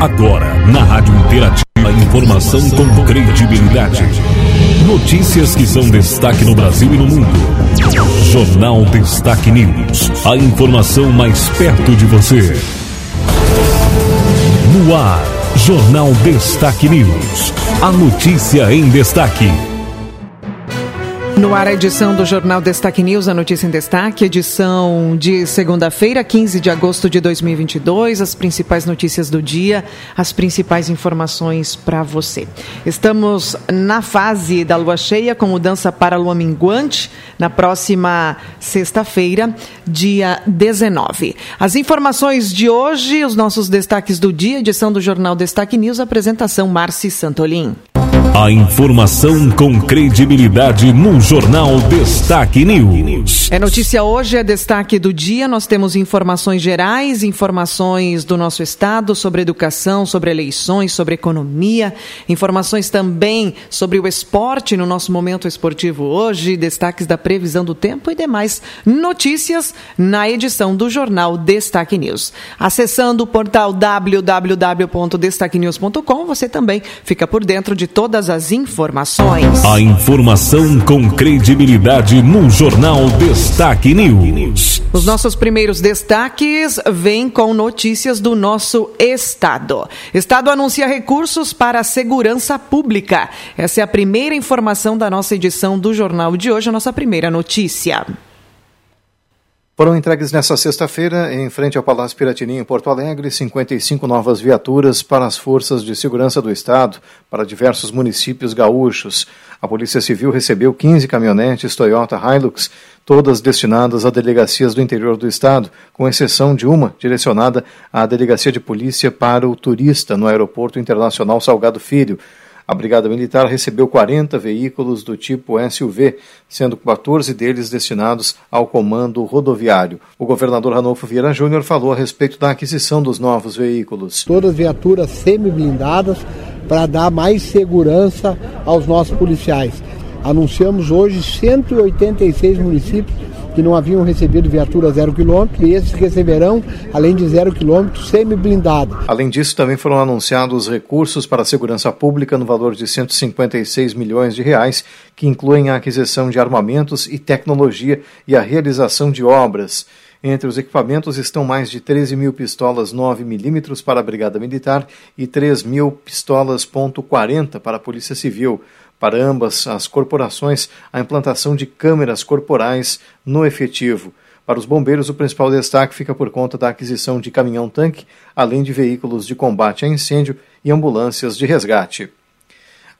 Agora, na Rádio Interativa, informação com credibilidade. Notícias que são destaque no Brasil e no mundo. Jornal Destaque News. A informação mais perto de você. No ar, Jornal Destaque News. A notícia em destaque. No ar, a edição do Jornal Destaque News, a notícia em destaque, edição de segunda-feira, 15 de agosto de 2022, as principais notícias do dia, as principais informações para você. Estamos na fase da lua cheia, com mudança para a lua minguante, na próxima sexta-feira, dia 19. As informações de hoje, os nossos destaques do dia, edição do Jornal Destaque News, apresentação Marci Santolin. A informação com credibilidade no Jornal Destaque News. É notícia hoje, é destaque do dia. Nós temos informações gerais, informações do nosso estado sobre educação, sobre eleições, sobre economia, informações também sobre o esporte no nosso momento esportivo hoje, destaques da previsão do tempo e demais notícias na edição do Jornal Destaque News. Acessando o portal www.destaquenews.com, você também fica por dentro de todas as informações. A informação com credibilidade no Jornal Destaque News. Os nossos primeiros destaques vêm com notícias do nosso Estado. Estado anuncia recursos para a segurança pública. Essa é a primeira informação da nossa edição do jornal de hoje, a nossa primeira notícia. Foram entregues nesta sexta-feira, em frente ao Palácio Piratininho, em Porto Alegre, 55 novas viaturas para as forças de segurança do Estado, para diversos municípios gaúchos. A Polícia Civil recebeu 15 caminhonetes Toyota Hilux, todas destinadas a delegacias do interior do Estado, com exceção de uma direcionada à Delegacia de Polícia para o Turista, no Aeroporto Internacional Salgado Filho. A Brigada Militar recebeu 40 veículos do tipo SUV, sendo 14 deles destinados ao comando rodoviário. O governador Ranolfo Vieira Júnior falou a respeito da aquisição dos novos veículos. Todas viaturas semi-blindadas para dar mais segurança aos nossos policiais. Anunciamos hoje 186 municípios que não haviam recebido viatura zero quilômetro e esses receberão, além de zero quilômetro, semi-blindado. Além disso, também foram anunciados recursos para a segurança pública no valor de 156 milhões de reais, que incluem a aquisição de armamentos e tecnologia e a realização de obras. Entre os equipamentos estão mais de 13 mil pistolas 9mm para a Brigada Militar e 3 mil pistolas .40 para a Polícia Civil para ambas as corporações a implantação de câmeras corporais no efetivo. Para os bombeiros, o principal destaque fica por conta da aquisição de caminhão-tanque, além de veículos de combate a incêndio e ambulâncias de resgate.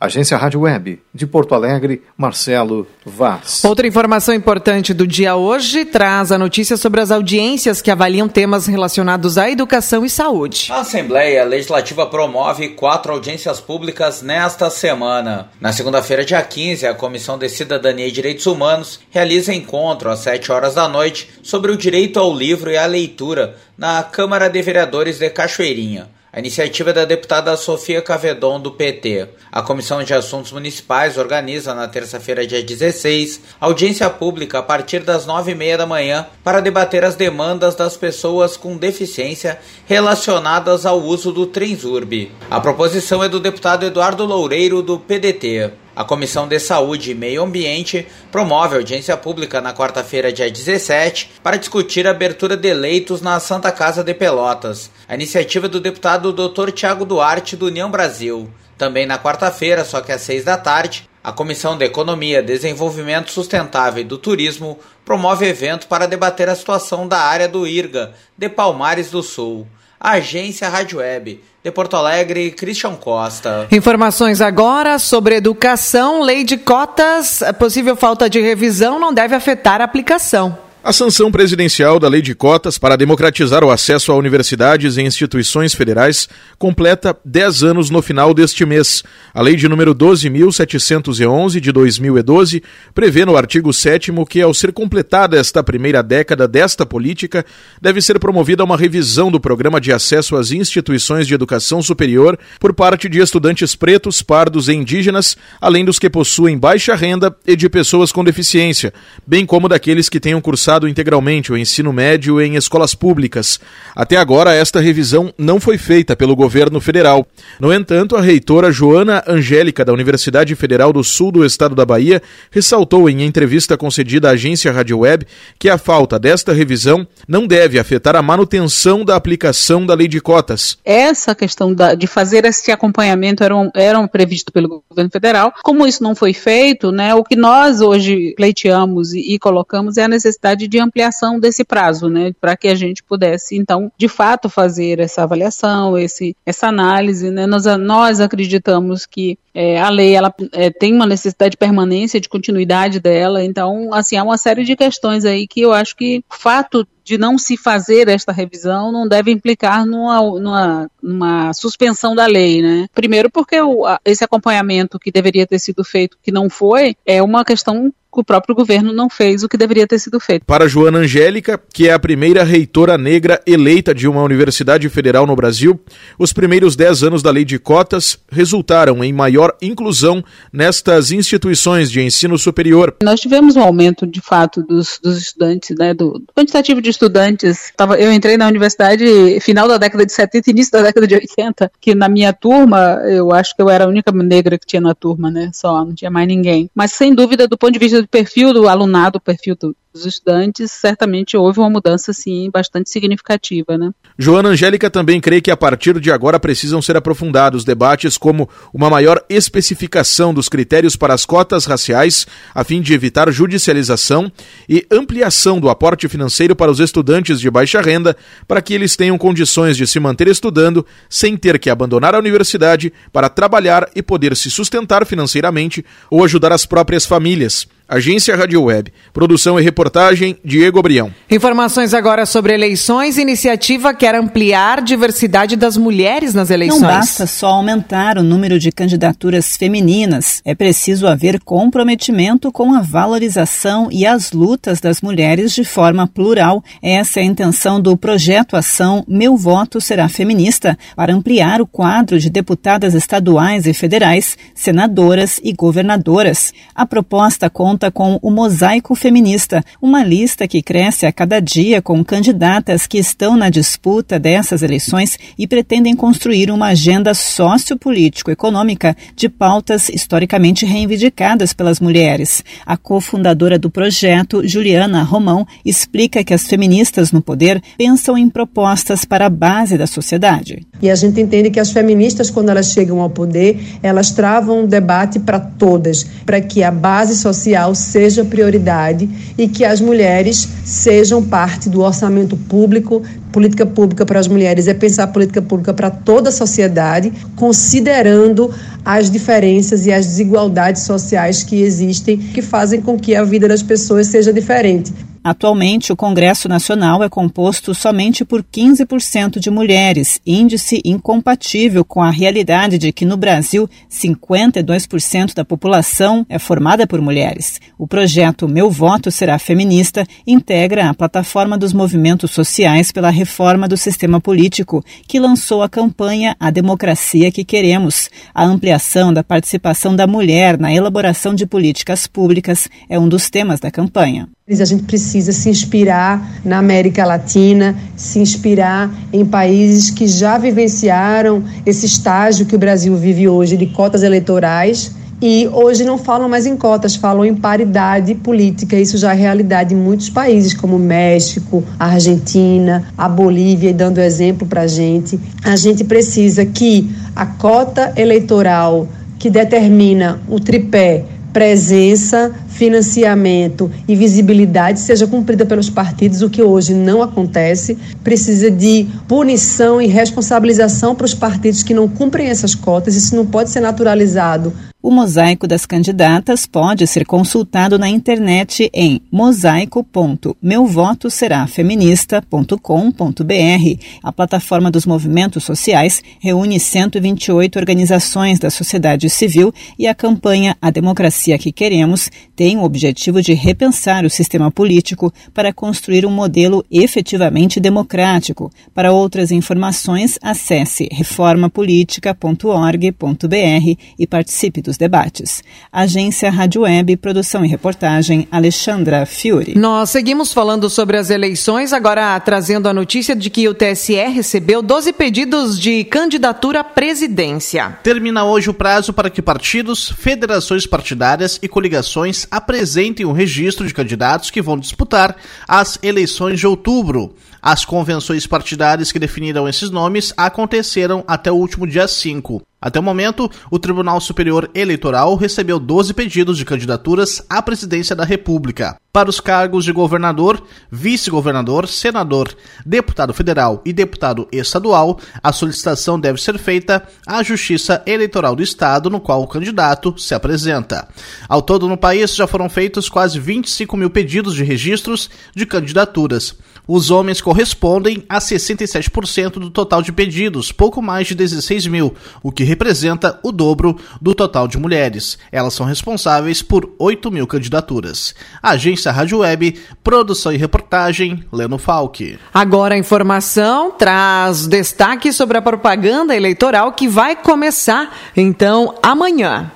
Agência Rádio Web, de Porto Alegre, Marcelo Vaz. Outra informação importante do dia hoje traz a notícia sobre as audiências que avaliam temas relacionados à educação e saúde. A Assembleia Legislativa promove quatro audiências públicas nesta semana. Na segunda-feira, dia 15, a Comissão de Cidadania e Direitos Humanos realiza encontro às 7 horas da noite sobre o direito ao livro e à leitura na Câmara de Vereadores de Cachoeirinha. A iniciativa é da deputada Sofia Cavedon, do PT. A Comissão de Assuntos Municipais organiza na terça-feira, dia 16, audiência pública a partir das nove e meia da manhã para debater as demandas das pessoas com deficiência relacionadas ao uso do Transurb. A proposição é do deputado Eduardo Loureiro, do PDT. A Comissão de Saúde e Meio Ambiente promove audiência pública na quarta-feira, dia 17, para discutir a abertura de leitos na Santa Casa de Pelotas. A iniciativa é do deputado Dr. Tiago Duarte, do União Brasil. Também na quarta-feira, só que às seis da tarde, a Comissão de Economia, Desenvolvimento Sustentável e do Turismo promove evento para debater a situação da área do IRGA, de Palmares do Sul. Agência Rádio Web. De Porto Alegre, Christian Costa. Informações agora sobre educação, lei de cotas, possível falta de revisão não deve afetar a aplicação. A sanção presidencial da Lei de Cotas para democratizar o acesso a universidades e instituições federais completa 10 anos no final deste mês. A Lei de número 12.711 de 2012 prevê no artigo 7 que, ao ser completada esta primeira década desta política, deve ser promovida uma revisão do programa de acesso às instituições de educação superior por parte de estudantes pretos, pardos e indígenas, além dos que possuem baixa renda e de pessoas com deficiência, bem como daqueles que tenham cursado integralmente o ensino médio em escolas públicas. Até agora, esta revisão não foi feita pelo governo federal. No entanto, a reitora Joana Angélica, da Universidade Federal do Sul do Estado da Bahia, ressaltou em entrevista concedida à agência Rádio Web que a falta desta revisão não deve afetar a manutenção da aplicação da lei de cotas. Essa questão da, de fazer esse acompanhamento era, era previsto pelo governo federal. Como isso não foi feito, né, o que nós hoje pleiteamos e, e colocamos é a necessidade de ampliação desse prazo, né, para que a gente pudesse, então, de fato, fazer essa avaliação, esse, essa análise. Né, nós, nós acreditamos que é, a lei ela é, tem uma necessidade de permanência, de continuidade dela, então, assim, há uma série de questões aí que eu acho que o fato de não se fazer esta revisão não deve implicar numa, numa, numa suspensão da lei, né? Primeiro porque o, esse acompanhamento que deveria ter sido feito, que não foi, é uma questão que o próprio governo não fez o que deveria ter sido feito. Para Joana Angélica, que é a primeira reitora negra eleita de uma universidade federal no Brasil, os primeiros dez anos da lei de cotas resultaram em maior inclusão nestas instituições de ensino superior. Nós tivemos um aumento, de fato, dos, dos estudantes, né, do, do quantitativo de estudantes. eu entrei na universidade final da década de 70 início da década de 80, que na minha turma, eu acho que eu era a única negra que tinha na turma, né, só, não tinha mais ninguém. Mas, sem dúvida, do ponto de vista do perfil do alunado, o perfil do, dos estudantes, certamente houve uma mudança sim bastante significativa, né? Joana Angélica também crê que a partir de agora precisam ser aprofundados debates como uma maior especificação dos critérios para as cotas raciais, a fim de evitar judicialização e ampliação do aporte financeiro para os estudantes de baixa renda, para que eles tenham condições de se manter estudando sem ter que abandonar a universidade para trabalhar e poder se sustentar financeiramente ou ajudar as próprias famílias. Agência Rádio Web. Produção e reportagem Diego Brião. Informações agora sobre eleições. Iniciativa quer ampliar diversidade das mulheres nas eleições. Não basta só aumentar o número de candidaturas femininas. É preciso haver comprometimento com a valorização e as lutas das mulheres de forma plural. Essa é a intenção do projeto Ação Meu Voto Será Feminista para ampliar o quadro de deputadas estaduais e federais, senadoras e governadoras. A proposta conta conta com o Mosaico Feminista, uma lista que cresce a cada dia com candidatas que estão na disputa dessas eleições e pretendem construir uma agenda sociopolítico-econômica de pautas historicamente reivindicadas pelas mulheres. A cofundadora do projeto, Juliana Romão, explica que as feministas no poder pensam em propostas para a base da sociedade. E a gente entende que as feministas, quando elas chegam ao poder, elas travam um debate para todas, para que a base social seja prioridade e que as mulheres sejam parte do orçamento público. Política pública para as mulheres é pensar política pública para toda a sociedade, considerando as diferenças e as desigualdades sociais que existem, que fazem com que a vida das pessoas seja diferente. Atualmente, o Congresso Nacional é composto somente por 15% de mulheres, índice incompatível com a realidade de que no Brasil 52% da população é formada por mulheres. O projeto Meu Voto Será Feminista integra a plataforma dos movimentos sociais pela reforma do sistema político, que lançou a campanha A Democracia que Queremos. A ampliação da participação da mulher na elaboração de políticas públicas é um dos temas da campanha. A gente precisa se inspirar na América Latina, se inspirar em países que já vivenciaram esse estágio que o Brasil vive hoje de cotas eleitorais e hoje não falam mais em cotas, falam em paridade política. Isso já é realidade em muitos países, como México, Argentina, a Bolívia, e dando exemplo para a gente. A gente precisa que a cota eleitoral que determina o tripé presença, financiamento e visibilidade seja cumprida pelos partidos, o que hoje não acontece. Precisa de punição e responsabilização para os partidos que não cumprem essas cotas. Isso não pode ser naturalizado o mosaico das candidatas pode ser consultado na internet em mosaico.meuvotoserafeminista.com.br. A plataforma dos movimentos sociais reúne 128 organizações da sociedade civil e a campanha A Democracia que Queremos tem o objetivo de repensar o sistema político para construir um modelo efetivamente democrático. Para outras informações, acesse reformapolitica.org.br e participe dos debates. Agência Rádio Web, produção e reportagem Alexandra Fiore. Nós seguimos falando sobre as eleições, agora trazendo a notícia de que o TSE recebeu 12 pedidos de candidatura à presidência. Termina hoje o prazo para que partidos, federações partidárias e coligações apresentem o registro de candidatos que vão disputar as eleições de outubro. As convenções partidárias que definiram esses nomes aconteceram até o último dia 5. Até o momento, o Tribunal Superior Eleitoral recebeu 12 pedidos de candidaturas à presidência da República. Para os cargos de governador, vice-governador, senador, deputado federal e deputado estadual, a solicitação deve ser feita à Justiça Eleitoral do Estado, no qual o candidato se apresenta. Ao todo, no país já foram feitos quase 25 mil pedidos de registros de candidaturas. Os homens correspondem a 67% do total de pedidos, pouco mais de 16 mil, o que representa o dobro do total de mulheres. Elas são responsáveis por 8 mil candidaturas. Agência Rádio Web, produção e reportagem, Leno Falck. Agora a informação traz destaque sobre a propaganda eleitoral que vai começar, então, amanhã.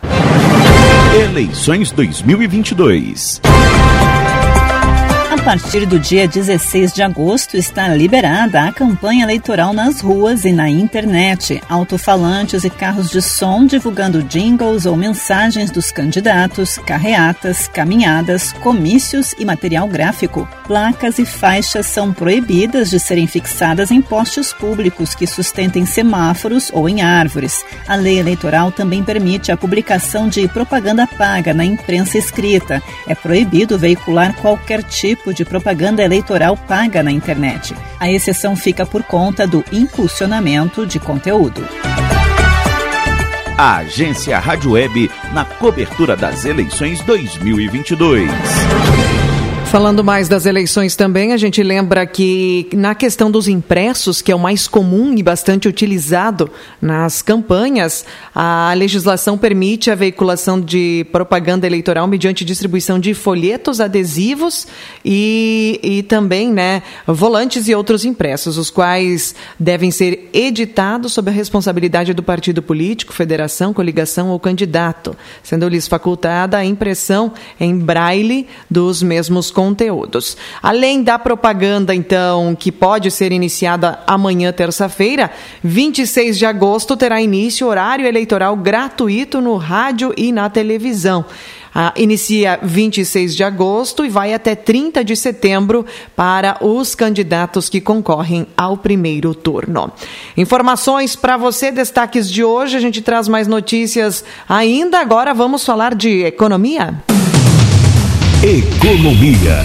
Eleições 2022. A partir do dia 16 de agosto está liberada a campanha eleitoral nas ruas e na internet. Alto-falantes e carros de som divulgando jingles ou mensagens dos candidatos, carreatas, caminhadas, comícios e material gráfico. Placas e faixas são proibidas de serem fixadas em postes públicos que sustentem semáforos ou em árvores. A lei eleitoral também permite a publicação de propaganda paga na imprensa escrita. É proibido veicular qualquer tipo de propaganda eleitoral paga na internet. A exceção fica por conta do impulsionamento de conteúdo. A Agência Rádio Web na cobertura das eleições 2022. Falando mais das eleições também, a gente lembra que na questão dos impressos, que é o mais comum e bastante utilizado nas campanhas, a legislação permite a veiculação de propaganda eleitoral mediante distribuição de folhetos, adesivos e, e também né, volantes e outros impressos, os quais devem ser editados sob a responsabilidade do partido político, federação, coligação ou candidato, sendo-lhes facultada a impressão em braille dos mesmos conteúdos. Além da propaganda, então, que pode ser iniciada amanhã, terça-feira, 26 de agosto, terá início horário eleitoral gratuito no rádio e na televisão. Ah, inicia 26 de agosto e vai até 30 de setembro para os candidatos que concorrem ao primeiro turno. Informações para você, destaques de hoje. A gente traz mais notícias ainda. Agora vamos falar de economia. Economia.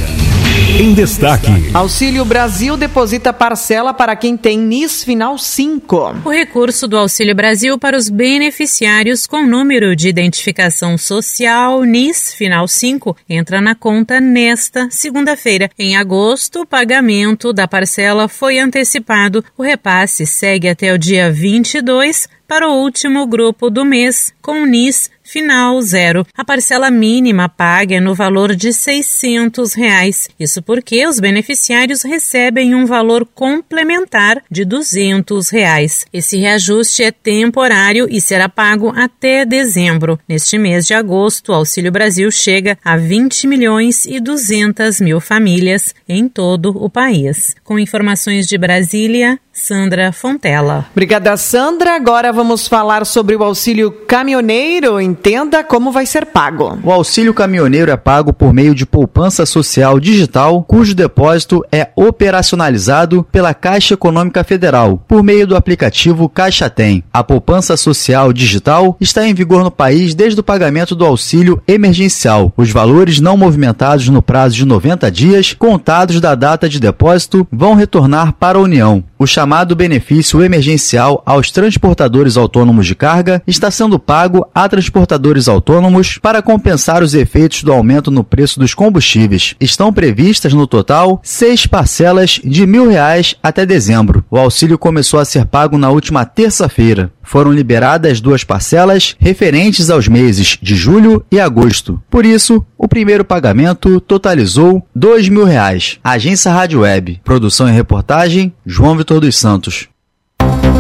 Em destaque. Auxílio Brasil deposita parcela para quem tem NIS final 5. O recurso do Auxílio Brasil para os beneficiários com número de identificação social NIS final 5 entra na conta nesta segunda-feira. Em agosto, o pagamento da parcela foi antecipado. O repasse segue até o dia 22 para o último grupo do mês, com NIS final zero. A parcela mínima paga é no valor de 600 reais. Isso porque os beneficiários recebem um valor complementar de 200 reais. Esse reajuste é temporário e será pago até dezembro. Neste mês de agosto, o Auxílio Brasil chega a 20 milhões e 200 mil famílias em todo o país. Com informações de Brasília, Sandra Fontela. Obrigada, Sandra. Agora vamos falar sobre o auxílio caminhoneiro. Entenda como vai ser pago. O auxílio caminhoneiro é pago por meio de poupança social digital, cujo depósito é operacionalizado pela Caixa Econômica Federal, por meio do aplicativo Caixa Tem. A poupança social digital está em vigor no país desde o pagamento do auxílio emergencial. Os valores não movimentados no prazo de 90 dias, contados da data de depósito, vão retornar para a União. O chamado benefício emergencial aos transportadores autônomos de carga está sendo pago a transportadores autônomos para compensar os efeitos do aumento no preço dos combustíveis. Estão previstas no total seis parcelas de mil reais até dezembro. O auxílio começou a ser pago na última terça-feira. Foram liberadas duas parcelas referentes aos meses de julho e agosto. Por isso, o primeiro pagamento totalizou dois mil reais. Agência Rádio Web. Produção e reportagem, João Vitor dos Santos.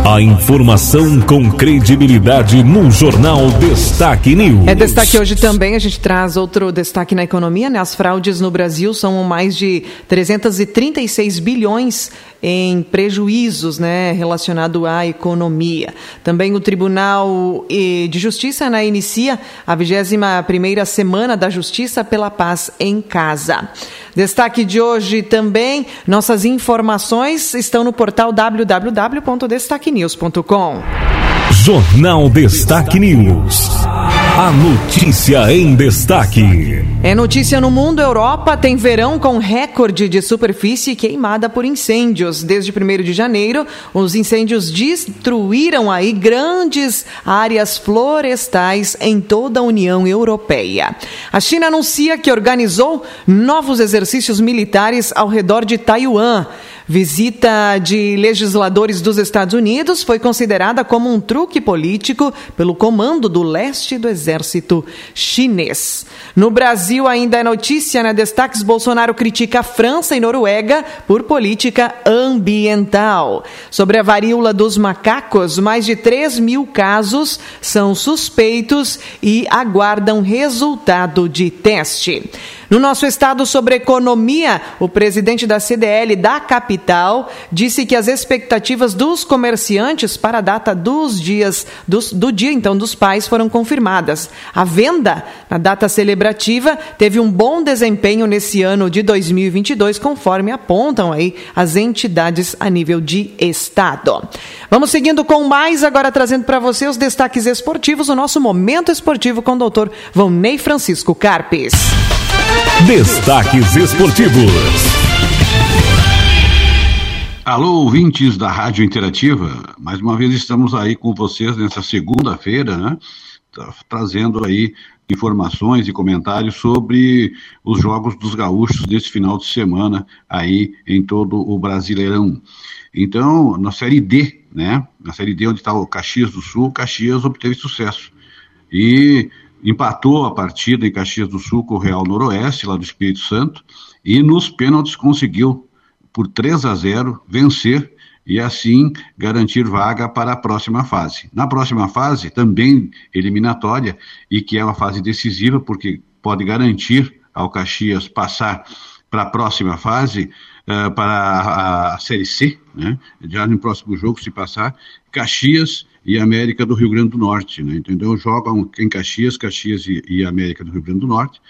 A informação com credibilidade no Jornal Destaque News. É destaque hoje também, a gente traz outro destaque na economia, né? As fraudes no Brasil são mais de 336 bilhões em prejuízos, né, relacionado à economia. Também o Tribunal de Justiça né, inicia a 21ª semana da Justiça pela Paz em Casa. Destaque de hoje também, nossas informações estão no portal www.destaquenews.com. Jornal Destaque News. A notícia em destaque. É notícia no mundo. Europa tem verão com recorde de superfície queimada por incêndios. Desde 1 de janeiro, os incêndios destruíram aí grandes áreas florestais em toda a União Europeia. A China anuncia que organizou novos exercícios militares ao redor de Taiwan. Visita de legisladores dos Estados Unidos foi considerada como um truque político pelo comando do leste do exército chinês. No Brasil, ainda é notícia na né? Destaques: Bolsonaro critica a França e Noruega por política ambiental. Sobre a varíola dos macacos, mais de 3 mil casos são suspeitos e aguardam resultado de teste. No nosso estado sobre economia, o presidente da CDL da capital disse que as expectativas dos comerciantes para a data dos dias dos, do dia então dos pais foram confirmadas. A venda na data celebrativa teve um bom desempenho nesse ano de 2022, conforme apontam aí as entidades a nível de estado. Vamos seguindo com mais agora trazendo para você os destaques esportivos, o nosso momento esportivo com o doutor Vonei Francisco Carpes. Destaques esportivos. Alô, ouvintes da Rádio Interativa. Mais uma vez estamos aí com vocês nessa segunda-feira, né? Tá trazendo aí informações e comentários sobre os jogos dos gaúchos desse final de semana aí em todo o Brasileirão. Então, na Série D, né? Na Série D, onde está o Caxias do Sul, Caxias obteve sucesso. E empatou a partida em Caxias do Sul com o Real Noroeste, lá do Espírito Santo, e nos pênaltis conseguiu, por 3 a 0, vencer e assim garantir vaga para a próxima fase. Na próxima fase, também eliminatória, e que é uma fase decisiva, porque pode garantir ao Caxias passar para a próxima fase, uh, para a, a, Série C, né? já no próximo jogo, se passar, Caxias e América do Rio Grande do Norte, né? Entendeu? Jogam em Caxias, Caxias e, e, América do Rio Grande do Norte,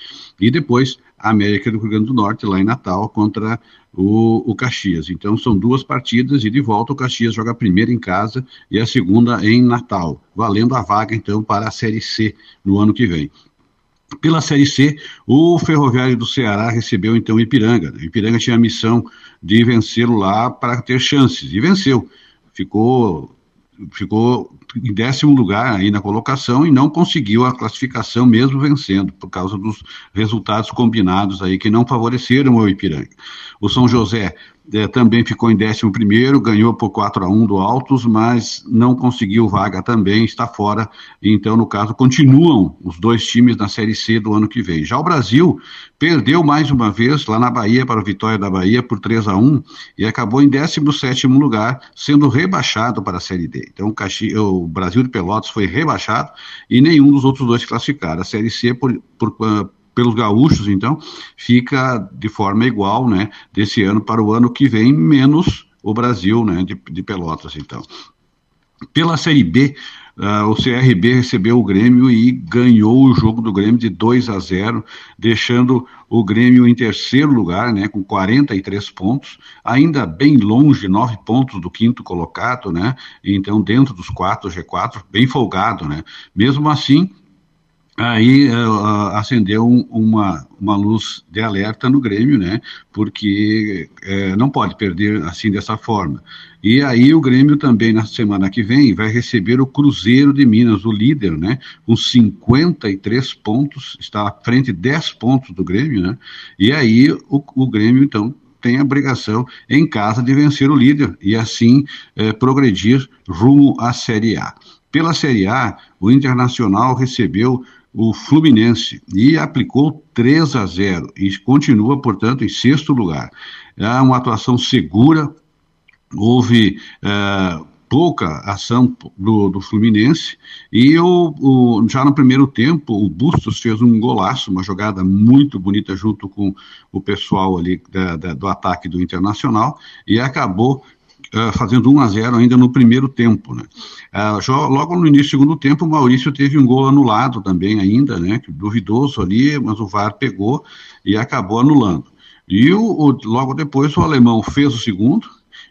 e depois América do Rio Grande do Norte, lá em Natal, contra o, o Caxias. Então são duas partidas e de volta o Caxias joga a primeira em casa e a segunda em Natal, valendo a vaga então para a Série C no ano que vem. Pela Série C, o Ferroviário do Ceará recebeu então o Ipiranga. O Ipiranga tinha a missão de vencê-lo lá para ter chances, e venceu. Ficou ficou em décimo lugar aí na colocação e não conseguiu a classificação mesmo vencendo por causa dos resultados combinados aí que não favoreceram o Ipiranga. O São José é, também ficou em 11 primeiro, ganhou por 4 a 1 do Altos, mas não conseguiu vaga também, está fora. Então, no caso, continuam os dois times na Série C do ano que vem. Já o Brasil perdeu mais uma vez lá na Bahia para o Vitória da Bahia por 3 a 1 e acabou em 17 lugar, sendo rebaixado para a Série D. Então, o Brasil de Pelotas foi rebaixado e nenhum dos outros dois classificaram. A Série C por, por pelos gaúchos, então, fica de forma igual, né, desse ano para o ano que vem, menos o Brasil, né, de, de Pelotas, então. Pela Série B, uh, o CRB recebeu o Grêmio e ganhou o jogo do Grêmio de 2 a 0, deixando o Grêmio em terceiro lugar, né, com 43 pontos, ainda bem longe, 9 pontos do quinto colocado, né, então dentro dos quatro G4, bem folgado, né. Mesmo assim, aí uh, acendeu um, uma, uma luz de alerta no Grêmio, né? Porque uh, não pode perder assim dessa forma. E aí o Grêmio também na semana que vem vai receber o Cruzeiro de Minas, o líder, né? Com 53 pontos, está à frente 10 pontos do Grêmio, né? E aí o, o Grêmio então tem a obrigação em casa de vencer o líder e assim eh, progredir rumo à Série A. Pela Série A, o Internacional recebeu o Fluminense e aplicou 3 a 0 e continua, portanto, em sexto lugar. É uma atuação segura, houve é, pouca ação do, do Fluminense. E o, o, já no primeiro tempo, o Bustos fez um golaço, uma jogada muito bonita junto com o pessoal ali da, da, do ataque do Internacional, e acabou Uh, fazendo 1 a 0 ainda no primeiro tempo, né? Uh, logo no início do segundo tempo, o Maurício teve um gol anulado também ainda, né? Duvidoso ali, mas o VAR pegou e acabou anulando. E o, o, logo depois o alemão fez o segundo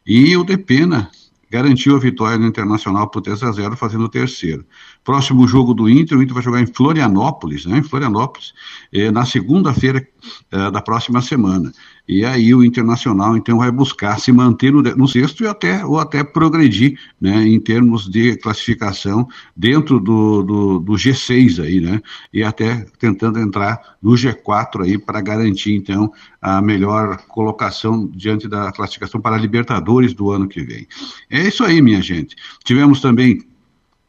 e o Depena garantiu a vitória no Internacional por 3 a 0 fazendo o terceiro. Próximo jogo do Inter, o Inter vai jogar em Florianópolis, né, em Florianópolis, eh, na segunda-feira eh, da próxima semana. E aí o Internacional, então, vai buscar se manter no, no sexto e até, ou até progredir, né, em termos de classificação dentro do, do, do G6 aí, né, e até tentando entrar no G4 aí para garantir, então, a melhor colocação diante da classificação para a Libertadores do ano que vem. É isso aí, minha gente. Tivemos também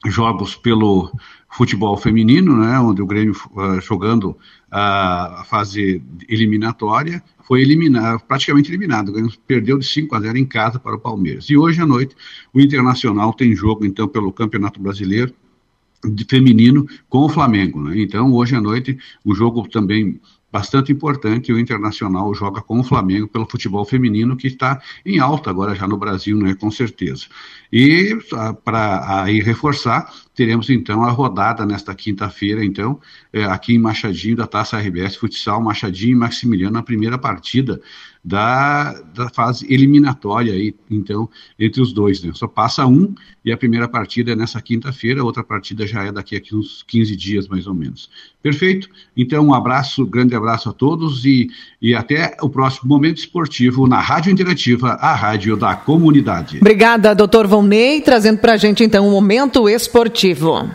jogos pelo futebol feminino, né, onde o Grêmio uh, jogando a fase eliminatória foi eliminado, praticamente eliminado. O Grêmio perdeu de 5 a 0 em casa para o Palmeiras. E hoje à noite o Internacional tem jogo então pelo Campeonato Brasileiro de feminino com o Flamengo. Né? Então hoje à noite o jogo também bastante importante. O Internacional joga com o Flamengo pelo futebol feminino, que está em alta agora já no Brasil, né, com certeza. E para aí reforçar, teremos então a rodada nesta quinta-feira, então, é, aqui em Machadinho, da Taça RBS Futsal, Machadinho e Maximiliano, na primeira partida da, da fase eliminatória aí, então, entre os dois, né? Só passa um e a primeira partida é nessa quinta-feira, a outra partida já é daqui a uns 15 dias, mais ou menos. Perfeito? Então, um abraço, grande abraço a todos e, e até o próximo Momento Esportivo na Rádio Interativa, a rádio da comunidade. Obrigada, doutor Valnei, trazendo para a gente, então, o um Momento Esportivo.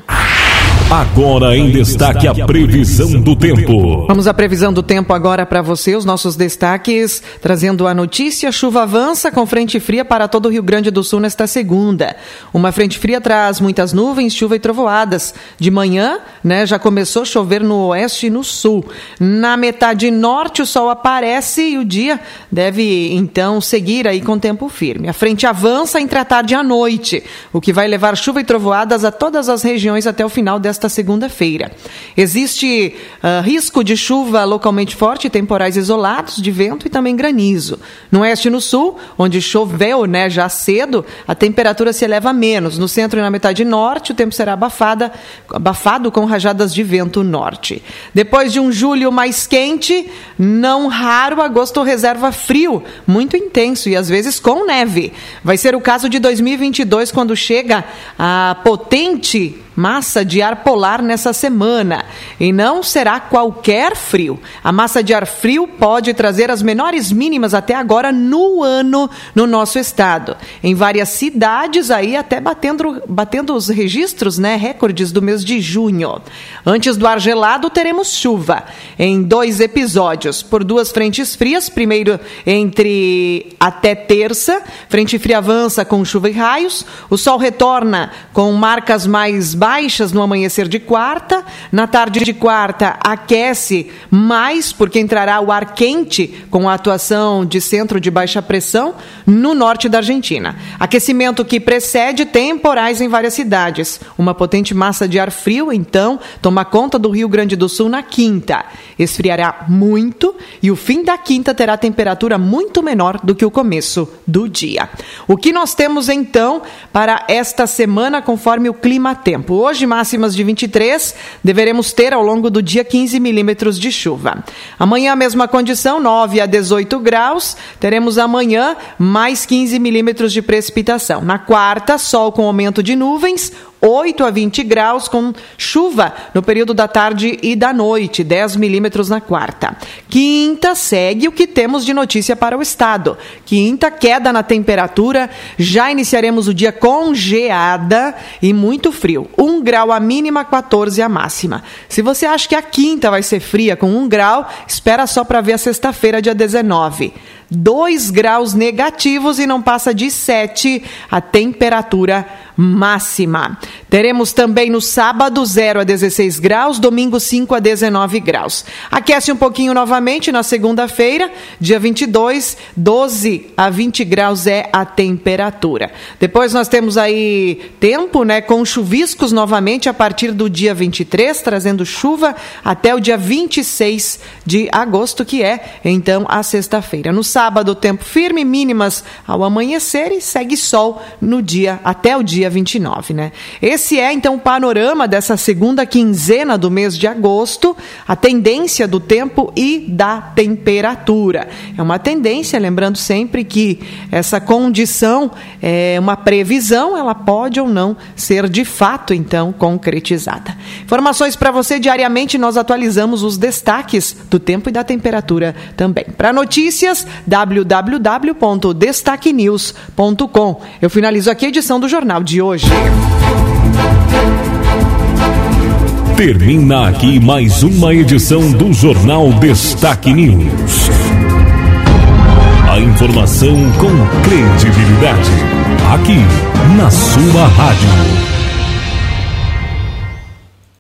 Agora em destaque a previsão do tempo. Vamos à previsão do tempo agora para você, os nossos destaques, trazendo a notícia: chuva avança com frente fria para todo o Rio Grande do Sul nesta segunda. Uma frente fria traz muitas nuvens, chuva e trovoadas. De manhã, né, já começou a chover no oeste e no sul. Na metade norte, o sol aparece e o dia deve então seguir aí com tempo firme. A frente avança entre a tarde e a noite, o que vai levar chuva e trovoadas a todas as regiões até o final desta nesta segunda-feira. Existe uh, risco de chuva localmente forte, temporais isolados, de vento e também granizo. No oeste e no sul, onde choveu né, já cedo, a temperatura se eleva menos. No centro e na metade norte, o tempo será abafada, abafado com rajadas de vento norte. Depois de um julho mais quente, não raro, agosto reserva frio, muito intenso e às vezes com neve. Vai ser o caso de 2022, quando chega a potente massa de ar polar nessa semana. E não será qualquer frio. A massa de ar frio pode trazer as menores mínimas até agora no ano no nosso estado. Em várias cidades aí até batendo, batendo os registros, né, recordes do mês de junho. Antes do ar gelado teremos chuva em dois episódios por duas frentes frias, primeiro entre até terça, frente fria avança com chuva e raios, o sol retorna com marcas mais baixas no amanhecer de quarta. Na tarde de quarta, aquece mais, porque entrará o ar quente com a atuação de centro de baixa pressão no norte da Argentina. Aquecimento que precede temporais em várias cidades. Uma potente massa de ar frio, então, toma conta do Rio Grande do Sul na quinta. Esfriará muito e o fim da quinta terá temperatura muito menor do que o começo do dia. O que nós temos então para esta semana, conforme o clima-tempo? Hoje, máximas de 23, deveremos ter ao longo do dia 15 milímetros de chuva. Amanhã, a mesma condição, 9 a 18 graus. Teremos amanhã mais 15 milímetros de precipitação. Na quarta, sol com aumento de nuvens, 8 a 20 graus, com chuva no período da tarde e da noite, 10 milímetros na quarta. Quinta, segue o que temos de notícia para o estado. Quinta, queda na temperatura, já iniciaremos o dia congeada e muito frio. 1 grau a mínima, 14 a máxima. Se você acha que a quinta vai ser fria com 1 grau, espera só para ver a sexta-feira, dia 19. 2 graus negativos e não passa de 7 a temperatura máxima. Teremos também no sábado 0 a 16 graus, domingo 5 a 19 graus. Aquece um pouquinho novamente na segunda-feira, dia 22, 12 a 20 graus é a temperatura. Depois nós temos aí tempo, né, com chuviscos novamente a partir do dia 23, trazendo chuva até o dia 26 de agosto, que é então a sexta-feira. No sábado, tempo firme, mínimas ao amanhecer e segue sol no dia até o dia 29, né? Esse é então o panorama dessa segunda quinzena do mês de agosto, a tendência do tempo e da temperatura. É uma tendência, lembrando sempre que essa condição é uma previsão, ela pode ou não ser de fato então concretizada. Informações para você diariamente nós atualizamos os destaques do tempo e da temperatura também. Para notícias, www.destaquenews.com. Eu finalizo aqui a edição do jornal de hoje. Termina aqui mais uma edição do Jornal Destaque News. A informação com credibilidade. Aqui, na sua rádio.